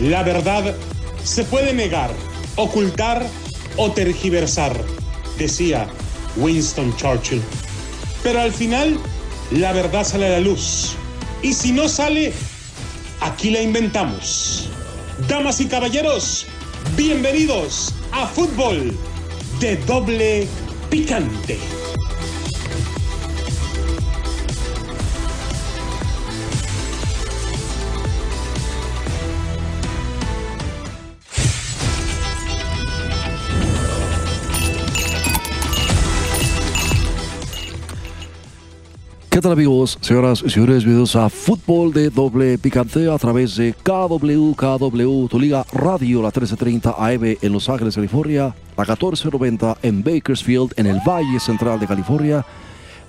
La verdad se puede negar, ocultar o tergiversar, decía Winston Churchill. Pero al final, la verdad sale a la luz. Y si no sale, aquí la inventamos. Damas y caballeros, bienvenidos a Fútbol de Doble Picante. ¿Qué tal amigos, señoras y señores? Bienvenidos a Fútbol de Doble Picante a través de KW, KW, tu liga radio, la 1330 AM en Los Ángeles, California, la 1490 en Bakersfield, en el Valle Central de California,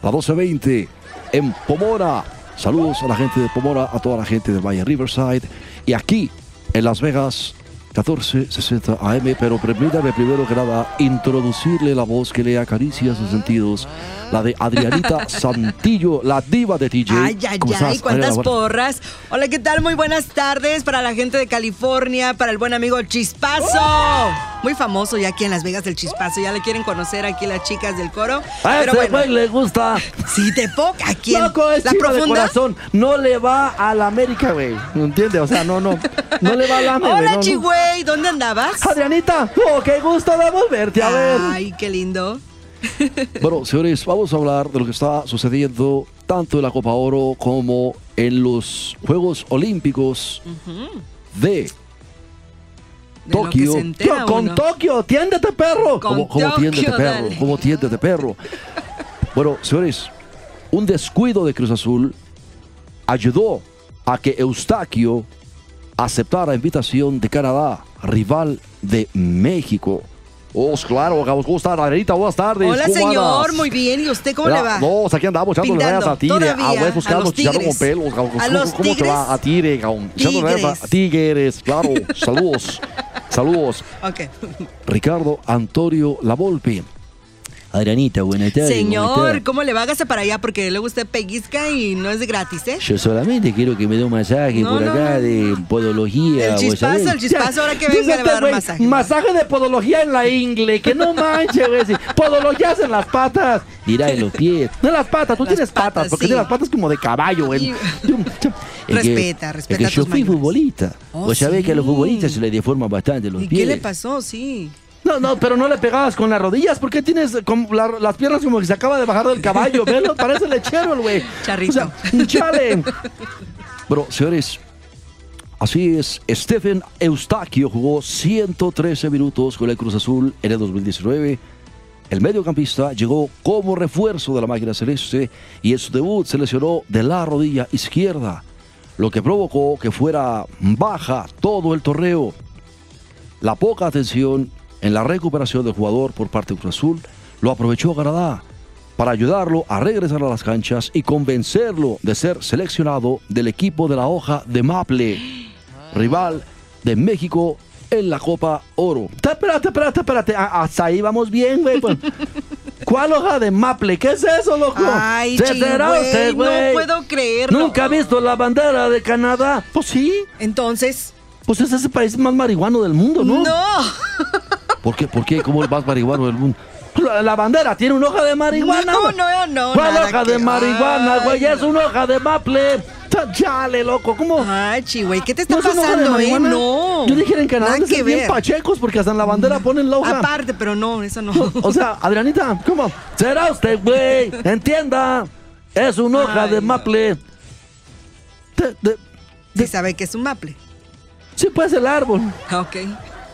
la 1220 en Pomora. Saludos a la gente de Pomora, a toda la gente del Valle Riverside y aquí en Las Vegas, 1460 AM, pero permítame primero que nada introducirle la voz que le acaricia sus sentidos, la de Adrianita Santillo, la diva de TJ. Ay, ay, ¿Cómo ay, cuántas Adriana? porras. Hola, ¿qué tal? Muy buenas tardes para la gente de California, para el buen amigo Chispazo. Muy famoso ya aquí en Las Vegas el Chispazo. Ya le quieren conocer aquí las chicas del coro. A Pero ese bueno, güey le gusta. si te poca aquí en Loco, es la de profunda. corazón. No le va a la América, güey. ¿No entiendes? O sea, no, no. No le va a la América. Hola, no, no. Chigüey, ¿dónde andabas? Adrianita, oh, qué gusto de volverte a ver. Ay, qué lindo. Bueno, señores, vamos a hablar de lo que está sucediendo tanto en la Copa Oro como en los Juegos Olímpicos de Tokio. Tío, con. Tokio, tiéndete, perro. Con ¿Cómo, cómo Tokio, tiéndete, perro? dale. ¿Cómo tiéndete, perro? Bueno, señores, un descuido de Cruz Azul ayudó a que Eustaquio aceptara la invitación de Canadá, rival de México. Oh, claro, ¿cómo está? Buenas tardes. Hola, ¿cómo señor, andas? muy bien. ¿Y usted cómo le va? No, o sea, aquí andamos echándole rayas a Tigre. Ah, a buscando chicharrón con pelos. cabrón. ¿A ¿Cómo, los cómo te va? A Tigre. Echándole rayas a Tigres. Tigres, claro. Saludos. Saludos. Ok. Ricardo Antonio Lavolpe. Adrianita, buenas tardes. Señor, ¿cómo le va? Hágase para allá porque luego usted pellizca y no es gratis, ¿eh? Yo solamente quiero que me dé un masaje No, por no, acá no, de podología. El ¿vos chispazo, sabés? el chispazo, ahora que venga le va a dar masaje. Masaje de podología en la ingle, que no manches, güey. Podologías en las patas. Dirá en los pies. No en las patas, tú Las tienes patas, patas, porque sí. tienes las patas como de caballo, güey. Respeta, respeta Es a que yo fui futbolista. Oh, Vos sabés que a los futbolistas se les deforman bastante los ¿Y pies. qué le pasó? Sí. No, no, pero no le pegabas con las rodillas. ¿Por qué tienes la- las piernas como que se acaba de bajar del caballo? Velo, parece lechero el güey. Charrito. O sea, chale. Bueno, señores, así es. Stephen Eustaquio jugó 113 minutos con el Cruz Azul en el 2019. El mediocampista llegó como refuerzo de la máquina celeste y en su debut se lesionó de la rodilla izquierda, lo que provocó que fuera baja todo el torneo. La poca atención en la recuperación del jugador por parte de Cruz Azul lo aprovechó Canadá para ayudarlo a regresar a las canchas y convencerlo de ser seleccionado del equipo de la hoja de Maple, rival de México en la Copa Oro. Espérate, espérate, espérate. Ah, Hasta ahí vamos bien, güey. pues. ¿Cuál hoja de Maple? ¿Qué es eso, loco? Ay, ¿Se será no puedo creerlo. ¿Nunca ha visto la bandera de Canadá? Pues sí. Entonces, Pues es ese país más marihuano del mundo, ¿no? no. ¿Por qué? ¿Por qué? ¿Cómo el más marihuano del mundo? La, la bandera tiene una hoja de marihuana. No, güey. no, no, ¿Cuál hoja que- de marihuana, güey? Es una hoja de maple. Chale, loco, ¿cómo? Ay, Chihuey, ¿qué te está ¿No es una hoja de pasando, eh? No. Yo dije en Canadá Nada que bien ver. pachecos porque hasta en la bandera ponen la hoja. Aparte, pero no, eso no. O sea, Adrianita, ¿cómo? Será usted, güey. Entienda. Es una hoja Ay, de maple. De- de- Sí sabe que es un maple. sí, pues el árbol. Ah, Ok.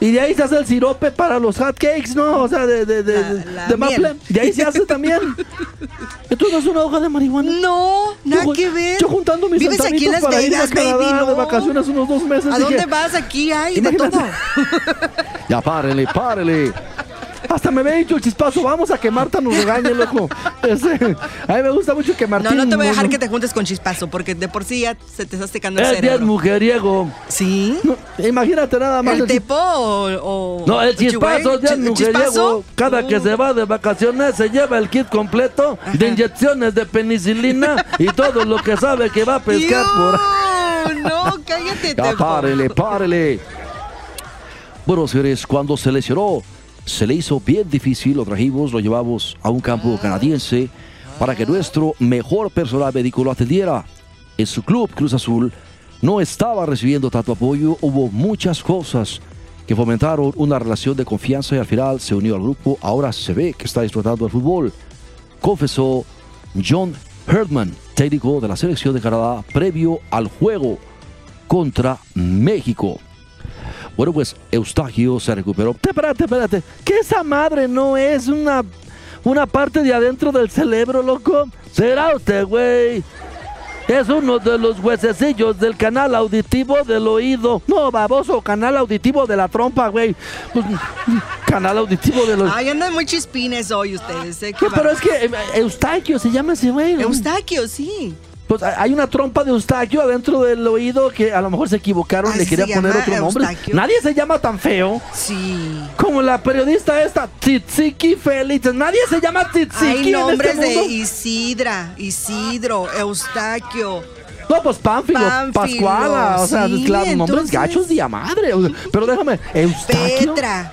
Y de ahí se hace el sirope para los hot cakes, ¿no? O sea, de, de, de, La- de- la de miel. maple. De ahí se hace también. Esto no es una hoja de marihuana. No, nada Yo- que ver. Yo juntando mis Vives aquí en Las para a Vegas, Canadá baby, no. de vacaciones unos dos meses. ¿A dije, dónde vas? Aquí hay de todo. Ya párele, párele. Hasta me había dicho el chispazo, vamos a que Marta nos regañe, loco. Ese, a mí me gusta mucho que Martín... No, no te voy a dejar que te juntes con chispazo, porque de por sí ya se te está secando el Es cerebro. mujeriego. ¿Sí? No, imagínate nada más. ¿El el- tepo o, o- No, el chispazo es bien Chi- mujeriego. Cada que Uh. se va de vacaciones se lleva el kit completo de inyecciones de penicilina y todo lo que sabe que va a pescar por ahí. no, cállate. Ya, Tepo. párele, párele. Bueno, señores, cuando se lesionó, se le hizo bien difícil, lo trajimos, lo llevamos a un campo canadiense para que nuestro mejor personal médico lo atendiera. En su club, Cruz Azul, no estaba recibiendo tanto apoyo, hubo muchas cosas que fomentaron una relación de confianza y al final se unió al grupo, ahora se ve que está disfrutando del fútbol. Confesó John Herdman, técnico de la selección de Canadá, previo al juego contra México. Bueno, pues Eustaquio se recuperó. Espérate, espérate. Que esa madre no es una, una parte de adentro del cerebro, loco. Será usted, güey. Es uno de los huesecillos del canal auditivo del oído. No, baboso, canal auditivo de la trompa, güey. Pues, canal auditivo de los... Ay, andan muy chispines hoy ustedes. ¿eh? Qué ¿Qué? Pero es que eh, Eustaquio se llama ese güey. Eustaquio, sí. Pues hay una trompa de Eustaquio adentro del oído que a lo mejor se equivocaron, Ay, le ¿sí quería poner otro nombre. Eustaquio? Nadie se llama tan feo Sí. como la periodista esta, Tzitziki Félix. Nadie se llama Tzitziki Hay en nombres este de. Isidra, Isidro, Eustaquio. No, pues Pánfilo, Pánfilo, Pascuala, o sea, claro, nombres gachos de madre. pero déjame, Eustaquio. Petra.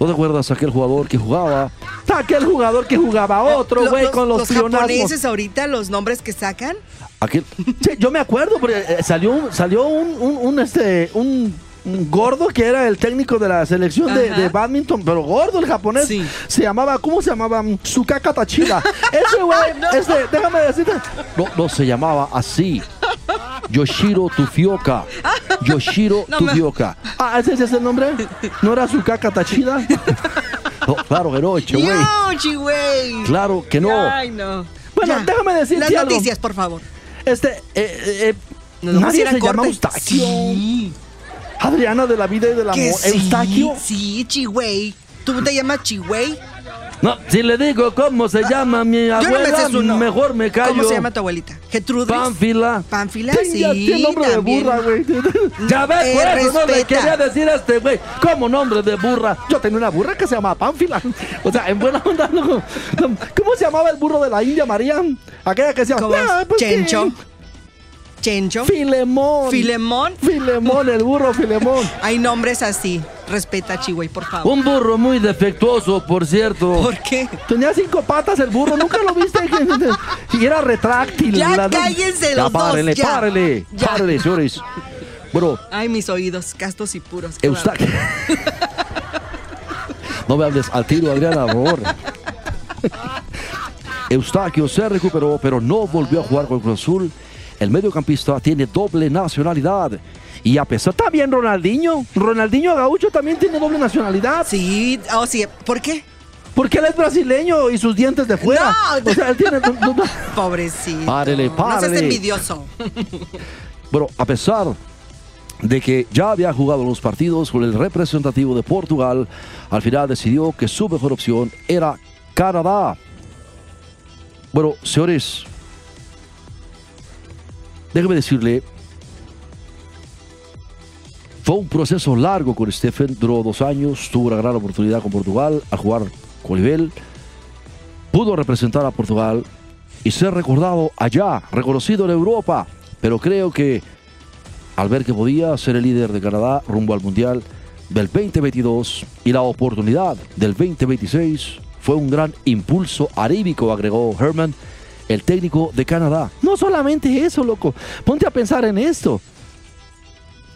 ¿No te acuerdas aquel jugador que jugaba? Aquel jugador que jugaba otro, Lo- güey, con los, los japoneses ahorita, los nombres que sacan. Aquel- Sí, yo me acuerdo, porque eh, salió, un- salió un, un, un, este, un, gordo que era el técnico de la selección de, de badminton, pero gordo el japonés. Sí. Se llamaba, ¿cómo se llamaba? Tsukaka Tachida. Ese güey, este, déjame decirte. No, no se llamaba así. Yoshiro Tufioka. Yoshiro No me- Tufioka. Ah, ¿ese ese es el nombre? ¿No era Tsukaka Tachida? No, claro que no, che, güey. No, chigüey. Claro que no. Ay, no. Bueno, Ya. déjame decirte Las algo. noticias, por favor. Este, eh, eh, eh, Nos nadie se llama. Eustaquio. Sí. Adriana de la vida y del amor. Sí, Eustaquio. Sí, chigüey. ¿Tú te llamas chigüey? No, si le digo cómo se llama mi Yo no me abuela, mejor me callo. ¿Cómo se llama tu abuelita? ¿Getrudis? Pánfila. Pánfila, Sí, ya sí, Tiene nombre de burra, güey. Ya ves, Eh, por eso no le quería decir a este güey. ¿Cómo nombre de burra? Yo tenía una burra que se llamaba Pánfila. O sea, en buena onda, no. ¿Cómo se llamaba el burro de la India María? Aquella que se ¿Cómo llamaba. es? Chencho. Chencho. Filemón. Filemón. Filemón, el burro Filemón. Hay nombres así. Respeta, chigüey, por favor. Un burro muy defectuoso, por cierto. ¿Por qué? Tenía cinco patas el burro, nunca lo viste. y era retráctil. Ya la- cállense los ya, dos, párele, ya. párele, Ya. párele, señores. Bueno, Ay, mis oídos, castos y puros. Eustaquio. no me hables al tiro, Adriana, por favor. Eustaquio se recuperó, pero no volvió a jugar con Cruz Azul. El mediocampista tiene doble nacionalidad. Y a pesar, también Ronaldinho. Ronaldinho Gaucho también tiene doble nacionalidad. Sí, oh, sí. ¿Por qué? Porque él es brasileño y sus dientes de fuera. No. O sea, él tiene. Pobrecito. Párele, No seas párele. envidioso. Bueno, a pesar de que ya había jugado los partidos con el representativo de Portugal, al final decidió que su mejor opción era Canadá. Bueno, señores, déjeme decirle, fue un proceso largo con Stephen, duró dos años, tuvo una gran oportunidad con Portugal al jugar con nivel, pudo representar a Portugal y ser recordado allá, reconocido en Europa, pero creo que al ver que podía ser el líder de Canadá rumbo al Mundial del 2022 y la oportunidad del 2026 fue un gran impulso aríbico, agregó Herman, el técnico de Canadá. No solamente eso, loco, ponte a pensar en esto.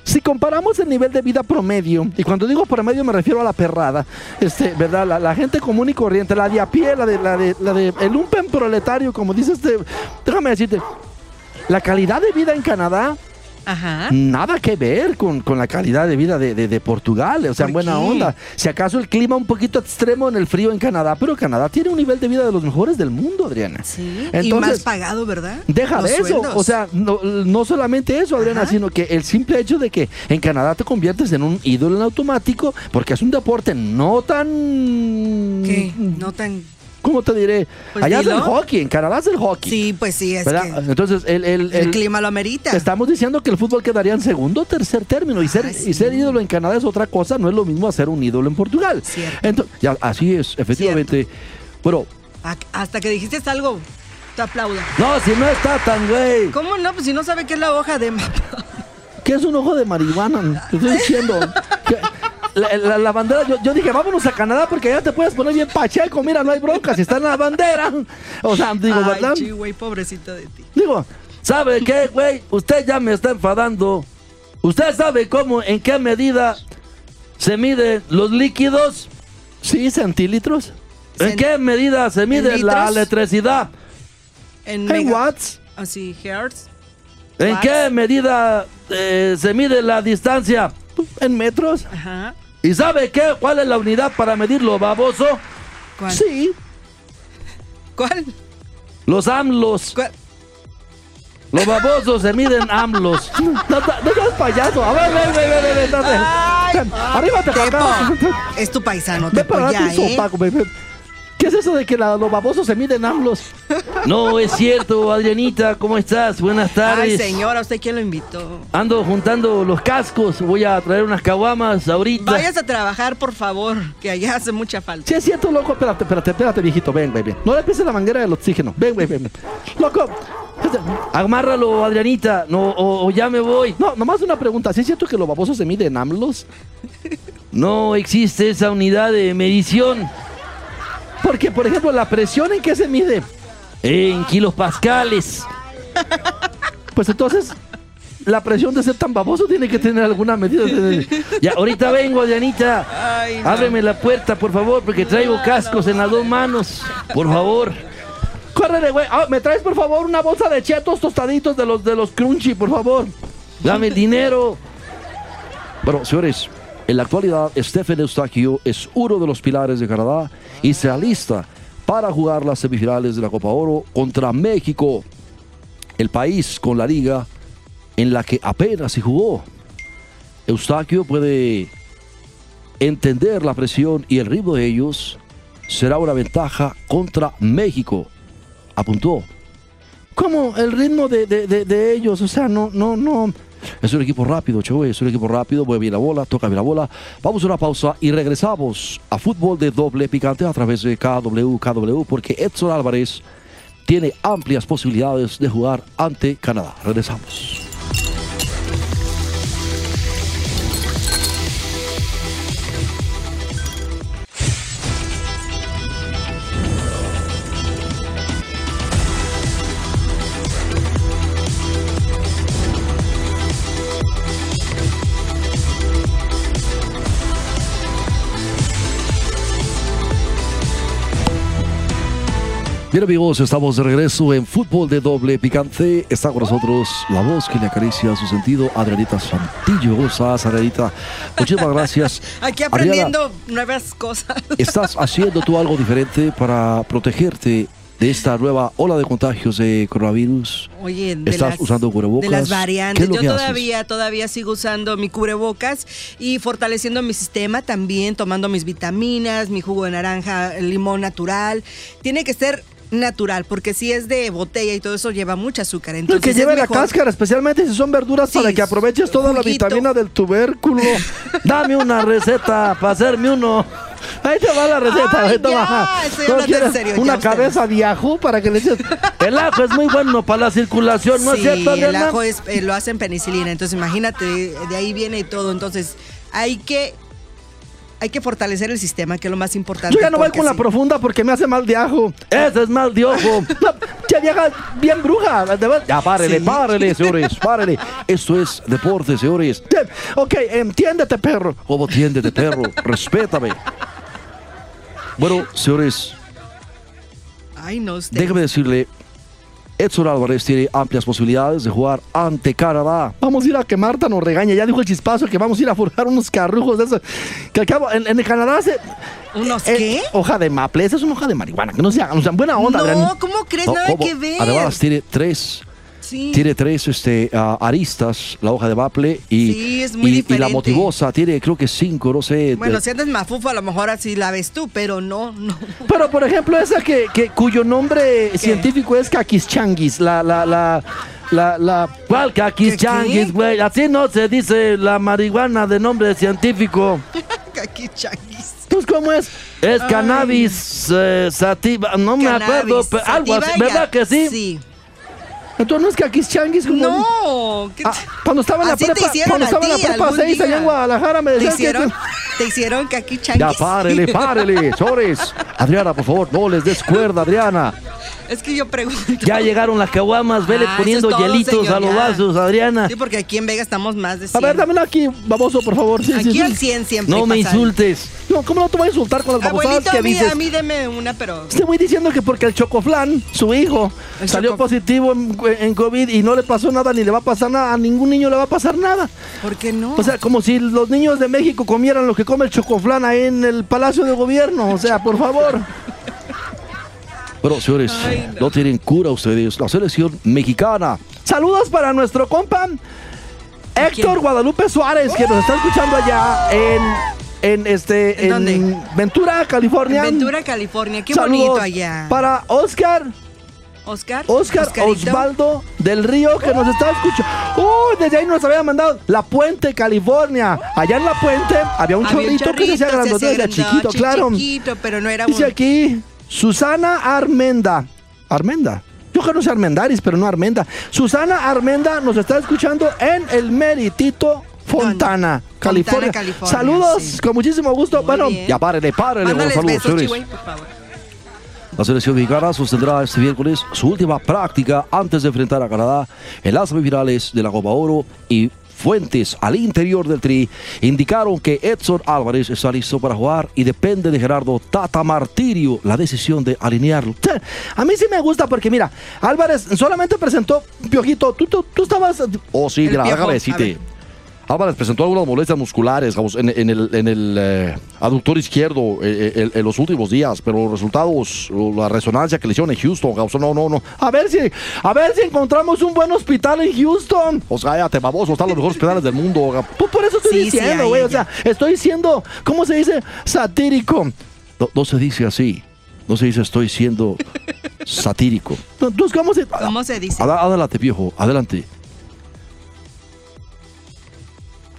Si comparamos el nivel de vida promedio, y cuando digo promedio me refiero a la perrada, este, ¿verdad? La, gente común y corriente, la de a pie, la de, la de, la de el lumpen proletario, como dice este, déjame decirte, la calidad de vida en Canadá Ajá. nada que ver con, con la calidad de vida de, de- de Portugal, o sea, ¿Por buena qué? onda. Si acaso el clima un poquito extremo en el frío en Canadá, pero Canadá tiene un nivel de vida de los mejores del mundo, Adriana. Sí. y Entonces, más pagado, ¿verdad? Deja Los de eso, sueldos. o sea, no, no solamente eso, Adriana, Ajá. sino que el simple hecho de que en Canadá te conviertes en un ídolo en automático, porque es un deporte no tan... ¿Qué? No tan. ¿Cómo te diré? Pues Allá es el hockey, en Canadá es el hockey. Sí, pues sí, es ¿verdad? que Entonces, el, el- el, el- clima lo amerita. Estamos diciendo que el fútbol quedaría en segundo o tercer término y ser, Ah, sí. y ser ídolo en Canadá es otra cosa, no es lo mismo hacer un ídolo en Portugal. Cierto. Entonces, ya, así es, efectivamente. Bueno, Ac- Hasta que dijiste algo te aplaudo. No, si no está tan güey. ¿Cómo no? Pues si no sabe qué es la hoja de mapa. ¿Qué es un ojo de marihuana? Te estoy diciendo. La, la- la bandera, yo, yo dije, vámonos a Canadá porque ya te puedes poner bien pacheco. Mira, no hay bronca si está en la bandera. O sea, digo, Ay, ¿verdad? chi, güey, pobrecito de ti. Digo, ¿sabe qué, güey? Usted ya me está enfadando. ¿Usted sabe cómo, en qué medida se miden los líquidos? Sí, centímetros. ¿En Cent- qué medida se mide la electricidad? En watts. Así, hertz. ¿En Watts. qué medida eh, se mide la distancia? En metros. Ajá. ¿Y sabe qué? ¿Cuál es la unidad para medirlo, baboso? ¿Cuál? Sí, ¿Cuál? los AMLOS. ¿Cuál? Los babosos se miden AMLOS. No, no, no seas payaso. A ver, ven, ven, ven, ven. Ay, Arriba te Tepo. Es tu paisano, Tepo, ya, ¿eh? sopaco, ven, ven. ¿Qué es eso de que la- los babosos se miden AMLOS? No, es cierto, Adrianita. ¿Cómo estás? Buenas Ay, tardes. señora, ¿usted quién lo invitó? Ando juntando los cascos. Voy a traer unas caguamas ahorita. Vayas a trabajar, por favor, que allá hace mucha falta. Sí, es cierto, loco. Espérate, espérate, espérate, viejito. Ven, ven, ven. No le pises la manguera del oxígeno. Ven, ven, ven. ven. Loco. Amárralo, Adrianita. No, o, o ya me voy. No, nomás una pregunta. ¿Sí es cierto que los babosos se miden en AMLOS? No existe esa unidad de medición. Porque, por ejemplo, la presión en qué se mide? En kilos pascales. Pues entonces, la presión de ser tan baboso tiene que tener alguna medida. de- Ya, ahorita vengo. Ay, no. Ábreme la puerta, por favor, porque traigo cascos en las dos manos. Por favor. Córrele, güey. Ah, ¿Me traes, por favor, una bolsa de chetos tostaditos de los, de los crunchy, por favor? Dame el dinero. Bueno, señores, en la actualidad, Stephen Eustaquio es uno de los pilares de Canadá y se alista para jugar las semifinales de la Copa Oro contra México, el país con la liga en la que apenas se jugó. Eustaquio puede entender la presión y el ritmo de ellos será una ventaja contra México, apuntó. ¿Cómo el ritmo de, de- de- de ellos? O sea, no, no, no. Es un equipo rápido, Choe, es un equipo rápido, mueve bien la bola, toca bien la bola. Vamos a una pausa y regresamos a fútbol de doble picante a través de KW, KW, porque Edson Álvarez tiene amplias posibilidades de jugar ante Canadá. Regresamos. Bien amigos, estamos de regreso en Fútbol de Doble Picante. Está con nosotros la voz que le acaricia su sentido, Adrianita Santillo. ¿Cómo estás, Adrianita? Muchísimas gracias. Aquí Adriana, aprendiendo nuevas cosas. ¿Estás haciendo tú algo diferente para protegerte de esta nueva ola de contagios de coronavirus? Oye, de ¿Estás las, usando cubrebocas? De las ¿Qué variantes. Yo haces? todavía, todavía sigo usando mi cubrebocas y fortaleciendo mi sistema también, tomando mis vitaminas, mi jugo de naranja, el limón natural. Tiene que ser natural, porque si es de botella y todo eso lleva mucha azúcar. Entonces que es lleve la cáscara, especialmente si son verduras, Sí, para que aproveches toda la vitamina del tubérculo. Dame una receta para hacerme uno. Ahí te va la receta. Ay, ya, ¿No en serio, Una cabeza de ajo para que le eches. El ajo es muy bueno para la circulación, ¿no es sí, cierto, el ajo es, eh, lo hacen penicilina, entonces imagínate, de ahí viene todo. Entonces hay que, hay que fortalecer el sistema, que es lo más importante. Yo ya no voy con la profunda porque me hace mal de ajo. Ese es mal de ojo. Che vieja, bien bruja. Ya, párele, Sí. párele, señores, párele. Esto es deporte, señores. Ok, entiéndete, perro. Como tiéndete, perro. Respétame. Bueno, señores, Ay, no, usted. déjeme decirle, Edson Álvarez tiene amplias posibilidades de jugar ante Canadá. Vamos a ir a que Marta nos regañe. Ya dijo el chispazo que vamos a ir a forjar unos carrujos de esos. Que al cabo, en, en Canadá se... ¿Unos Eh, qué? Hoja de maple, esa es una hoja de marihuana, que no sea, o sea buena onda, No, Adrián. ¿cómo crees? No, Nada ¿cómo? que ver. Además tiene tres, Sí. tiene tres este, ah, aristas, la hoja de maple y, Sí, es muy y- y la motivosa tiene creo que cinco, no sé. Bueno, si andas mafufo, a lo mejor así la ves tú, pero no, no. Pero por ejemplo esa que, que cuyo nombre científico es Caquischanguis, la, la, la, la, la... ¿Cuál ¿Qué, Caquischanguis, qué? güey? Así no se dice la marihuana de nombre científico. Kaki changuis. Pues, ¿cómo es? Es cannabis eh, sativa. No me acuerdo, pero algo así. ¿Verdad que sí? Sí. Entonces no es caquis changuis como. No. ¿qué Ah, cuando estaba en la Así te prepa, hicieron cuando a estaba en la ti prepa algún 6 allá día. en Guadalajara me ¿Te decían que- te hicieron kaki changuis. Ya párele, párele, sobres. Adriana, por favor, no les des cuerda, Adriana. Es que yo pregunto. Ya llegaron las caguamas, vele Ah, poniendo es todo, hielitos señor, a los vasos, Adriana. Sí, porque aquí en Vega estamos más de A 100. ver, dámela aquí, baboso, por favor. Sí, Aquí sí. al 100 siempre No me insultes. No, ¿cómo no te voy a insultar con las babosadas que a mí, dices? a mí deme una, pero... Te voy diciendo que porque el Chocoflan, su hijo, El salió Choco- positivo en, en COVID y no le pasó nada ni le va a pasar nada, a ningún niño le va a pasar nada. ¿Por qué no? O sea, como si los niños de México comieran lo que come el Chocoflan ahí en el Palacio de Gobierno. O sea, por favor. Pero, señores, no. tienen cura ustedes. La selección mexicana. Saludos para nuestro compa Héctor? Guadalupe Suárez, que nos está escuchando allá en, en este ¿En dónde? Ventura, En California. Ventura, California. Qué Saludos bonito allá. Para Oscar Oscar. Oscar Oscarito. Osvaldo del Río que nos está escuchando. ¡Uy! desde ahí nos había mandado La Puente, California. Allá en La Puente había un Había un chorrito que se hacía grandote grandote, chiquito, claro. chiquito, pero no era Dice aquí Susana Armenda. Armenda. Yo creo que no sé Armendaris, pero no Armenda. Susana Armenda nos está escuchando en el Meritito Fontana, California. California, Saludos, sí. con muchísimo gusto. Muy bueno, bien. ya párele, párele. Mándales saludos, besos, señores. Chihuahua, por favor. La selección mexicana sostendrá este miércoles su última práctica antes de enfrentar a Canadá en las semifinales de la Copa Oro y fuentes al interior del tri indicaron que Edson Álvarez está listo para jugar y depende de Gerardo Tata Martirio la decisión de alinearlo. A mí sí me gusta porque mira, Álvarez solamente presentó Piojito, tú, tú, tú estabas... Oh sí, El mira, Álvarez presentó algunas molestias musculares vamos, en, en el, en el eh, aductor izquierdo eh, eh, en, los últimos días, pero los resultados, la resonancia que le hicieron en Houston, no, no, no. A ver si, a ver si encontramos un buen hospital en Houston. O sea, ya te baboso, están los mejores hospitales del mundo. Pues por eso estoy Sí, diciendo, güey. o sea, estoy siendo, ¿cómo se dice? Satírico. No, no se dice así. No se dice estoy siendo satírico. Entonces, ¿cómo se, ¿Cómo se dice? Ad- Adelante, viejo, adelante.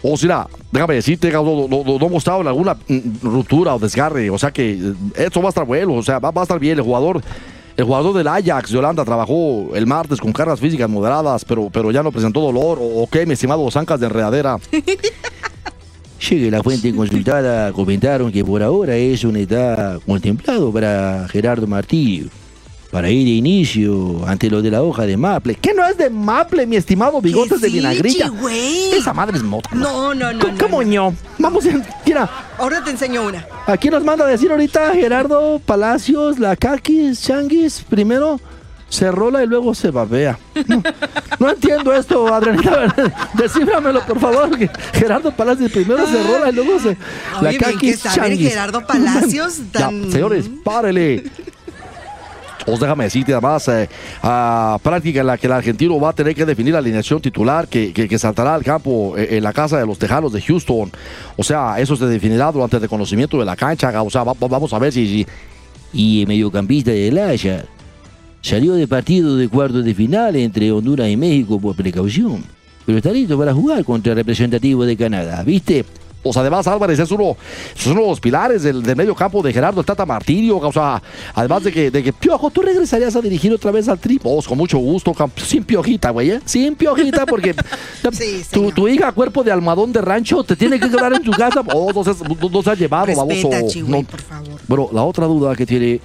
O sea, déjame decirte, no, no, alguna mm, ruptura o desgarre. O sea que eh, esto va a estar bueno, o sea, va, a estar bien. El jugador, el jugador del Ajax de Holanda trabajó el martes con cargas físicas moderadas, pero, pero ya no presentó dolor. ¿O, qué, mi estimado Zancas de Enredadera? Llegue la fuente consultada, comentaron que por ahora eso no está contemplado para Gerardo Martillo. Para ir de inicio ante lo de la hoja de Maple. ¿Qué no es de Maple, mi estimado bigotes de sí, vinagrita? chigüey. Esa madre es mota. No, no, no, ¿Cómo, no? Vamos, mira, Ahora te enseño una. aquí nos manda a decir ahorita Gerardo Palacios, la Caquis, Changuis, primero se rola y luego se babea. No, no entiendo esto, Adrianita. Descíframelo, por favor. Gerardo Palacios primero se rola y luego se. Oye, bien que sabe Gerardo Palacios Ya, señores, párele. Os déjame decirte además, eh, a práctica en la que el argentino va a tener que definir la alineación titular que, que- saltará al campo eh, en la casa de los Tejanos de Houston. O sea, eso se definirá durante el reconocimiento de la cancha. O sea, va- vamos a ver si... Y el mediocampista del Haya salió de partido de cuartos de final entre Honduras y México por precaución. Pero está listo para jugar contra el representativo de Canadá, ¿viste? O sea, además Álvarez es uno, es uno de los pilares del, del medio campo de Gerardo el Tata Martirio. O sea, además de que, de que Piojo, tú regresarías a dirigir otra vez al tri. Vos, con mucho gusto, sin piojita, güey, ¿eh? Sin piojita, porque Sí, tu, hija, cuerpo de almohadón de rancho, te tiene que quedar en tu casa. Oh, no se, no- llevado, Respeta, baboso. Chihuahua, No, por favor. bueno, la otra duda que tiene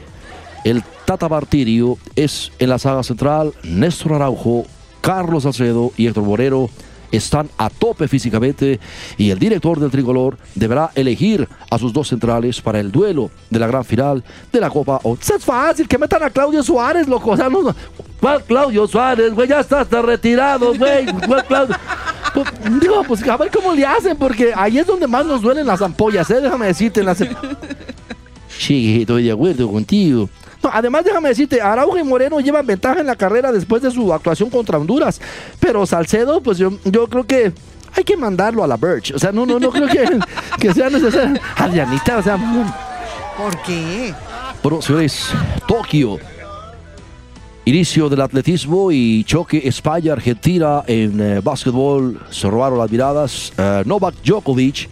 el Tata Martirio es en la saga central, Néstor Araujo, Carlos Salcedo y Héctor Moreno están a tope físicamente y el director del tricolor deberá elegir a sus dos centrales para el duelo de la gran final de la Copa. O es fácil que metan a Claudio Suárez, loco. O sea, no. ¿Cuál Claudio Suárez, güey? Ya está hasta retirado, güey. ¿Cuál Claudio? Pues, digo, pues a ver cómo le hacen, porque ahí es donde más nos duelen las ampollas, ¿eh? Déjame decirte, en las... Sí, estoy de acuerdo contigo. No, además, déjame decirte, Araujo y Moreno llevan ventaja en la carrera después de su actuación contra Honduras. Pero Salcedo, pues yo, yo creo que hay que mandarlo a la Birch. O sea, no, no, no creo que, que sea necesario. Adrianita, o sea. no. ¿Por qué? Bueno, señores, Tokio. Inicio del atletismo y choque España-Argentina en eh, básquetbol. Se robaron las miradas. Eh, Novak Djokovic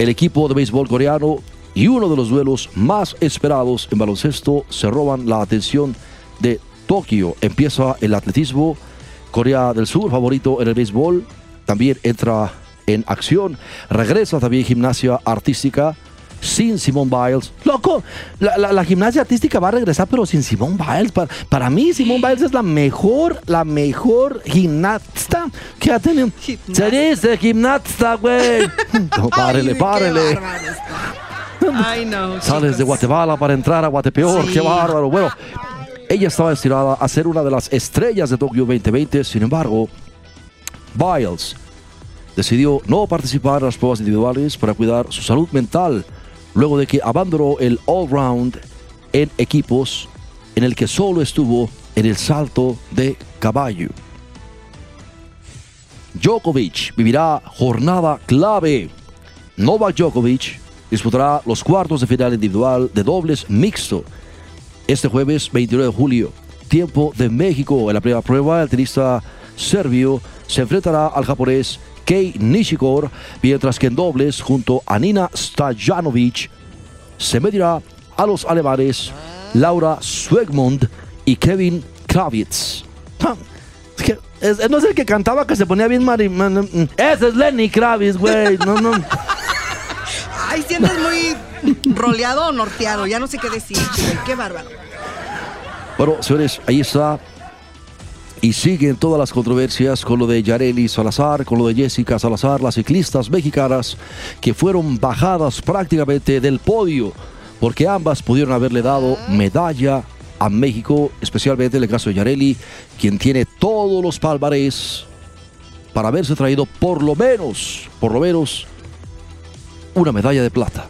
el equipo de béisbol coreano y uno de los duelos más esperados en baloncesto se roban la atención de Tokio. Empieza el atletismo. Corea del Sur, favorito en el béisbol, también entra en acción. Regresa también gimnasia artística sin Simone Biles. Loco, la, gimnasia artística va a regresar, pero sin Simone Biles. Para, para mí, Simone Biles es la mejor, la mejor gimnasta que ha tenido. Se dice gimnasta, güey. párele, párele. Ay, no. Sales de Guatemala para entrar a Guatepeor. Qué bárbaro. Bueno, ella estaba destinada a ser una de las estrellas de Tokio 2020. Sin embargo, Biles decidió no participar en las pruebas individuales para cuidar su salud mental luego de que abandonó el all-round en equipos en el que solo estuvo en el salto de caballo. Djokovic vivirá jornada clave. Novak Djokovic disputará los cuartos de final individual de dobles mixto este jueves 29 de julio. Tiempo de México. En la primera prueba, el tenista serbio se enfrentará al japonés Kei Nishikor, mientras que en dobles, junto a Nina Stajanovic, se medirá a los alemanes Laura Swegmund y Kevin Kravitz. no es el que cantaba que se ponía bien mari... Ese es Lenny Kravitz, güey. No, no. Ay, sientes muy roleado o norteado. Ya no sé qué decir, Qué bárbaro. Bueno, señores, ahí está y siguen todas las controversias con lo de Yareli Salazar, con lo de Jessica Salazar, las ciclistas mexicanas que fueron bajadas prácticamente del podio, porque ambas pudieron haberle dado medalla a México, especialmente en el caso de Yareli, quien tiene todos los palmarés para haberse traído por lo menos, por lo menos, una medalla de plata.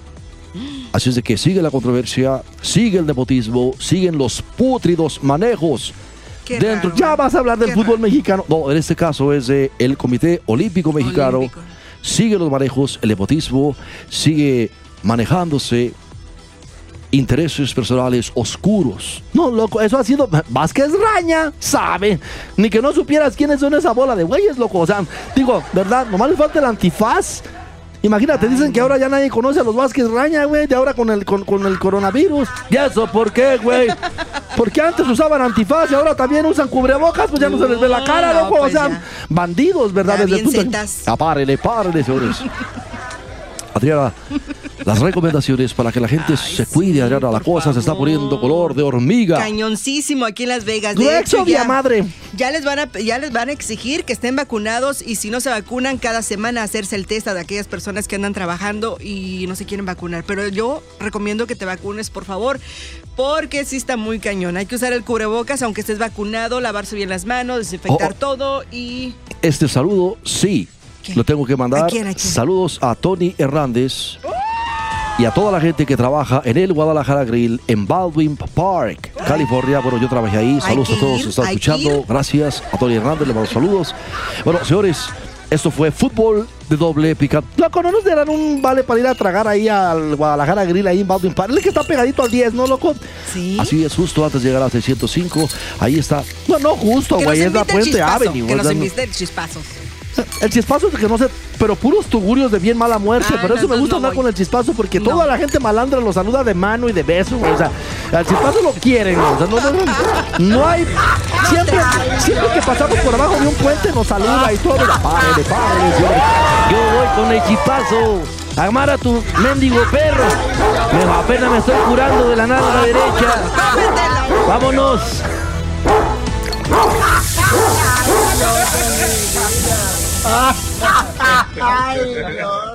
Así es de que sigue la controversia, sigue el nepotismo, siguen los pútridos manejos dentro. ya vas a hablar del fútbol mexicano. No, en este caso es el Comité Olímpico Mexicano. Sigue los manejos, el nepotismo, sigue manejándose intereses personales oscuros. No, loco, eso ha sido Vázquez Raña, sabe. Ni que no supieras quiénes son esa bola de güeyes, loco. O sea, digo, ¿verdad? Nomás le falta el antifaz Imagínate, dicen que ahora ya nadie conoce a los Vázquez Raña, güey, de ahora con el, con, el coronavirus. ¿Y eso por qué, güey? Porque antes usaban antifaz y ahora también usan cubrebocas, pues ya no, se les ve la cara, loco. o pues sea, bandidos, ¿verdad? Desde el punto... Ah, párele, párele, señores. Adriana, las recomendaciones para que la gente se cuide, Adriana. La cosa se está poniendo color de hormiga. Cañoncísimo aquí en Las Vegas. De hecho, ya, madre. Ya les, van a, ya les van a exigir que estén vacunados y si no se vacunan, cada semana hacerse el test de aquellas personas que andan trabajando y no se quieren vacunar. Pero yo recomiendo que te vacunes, por favor, porque sí está muy cañón. Hay que usar el cubrebocas, aunque estés vacunado, lavarse bien las manos, desinfectar oh. todo y... Este saludo, sí, lo tengo que mandar. Saludos a Tony Hernández y a toda la gente que trabaja en el Guadalajara Grill en Baldwin Park, California. Bueno, yo trabajé ahí. Saludos a todos que están escuchando. Gracias a Tony Hernández, le mando saludos. Bueno, señores, esto fue fútbol de doble pica. Loco, no nos darán un vale para ir a tragar ahí al Guadalajara Grill ahí en Baldwin Park. El que está pegadito al 10, ¿no, loco? Sí. Así es, justo antes de llegar a 605. Ahí está. No, no, justo, güey. Es la Puente Avenue. Que nos invite el chispazo. El chispazo es que no sé, pero puros tugurios de bien mala muerte. pero eso me gusta hablar con el chispazo porque toda la gente malandra lo saluda de mano y de beso. O sea, al chispazo lo quieren. O sea, no, hay. Siempre, siempre que pasamos por abajo de un puente nos saluda y todo. Párele, párele, Yo voy con el chispazo. Amar a tu mendigo perro. Me, apenas me estoy curando de la nalga derecha. Vámonos. Ay, no.